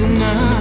tonight.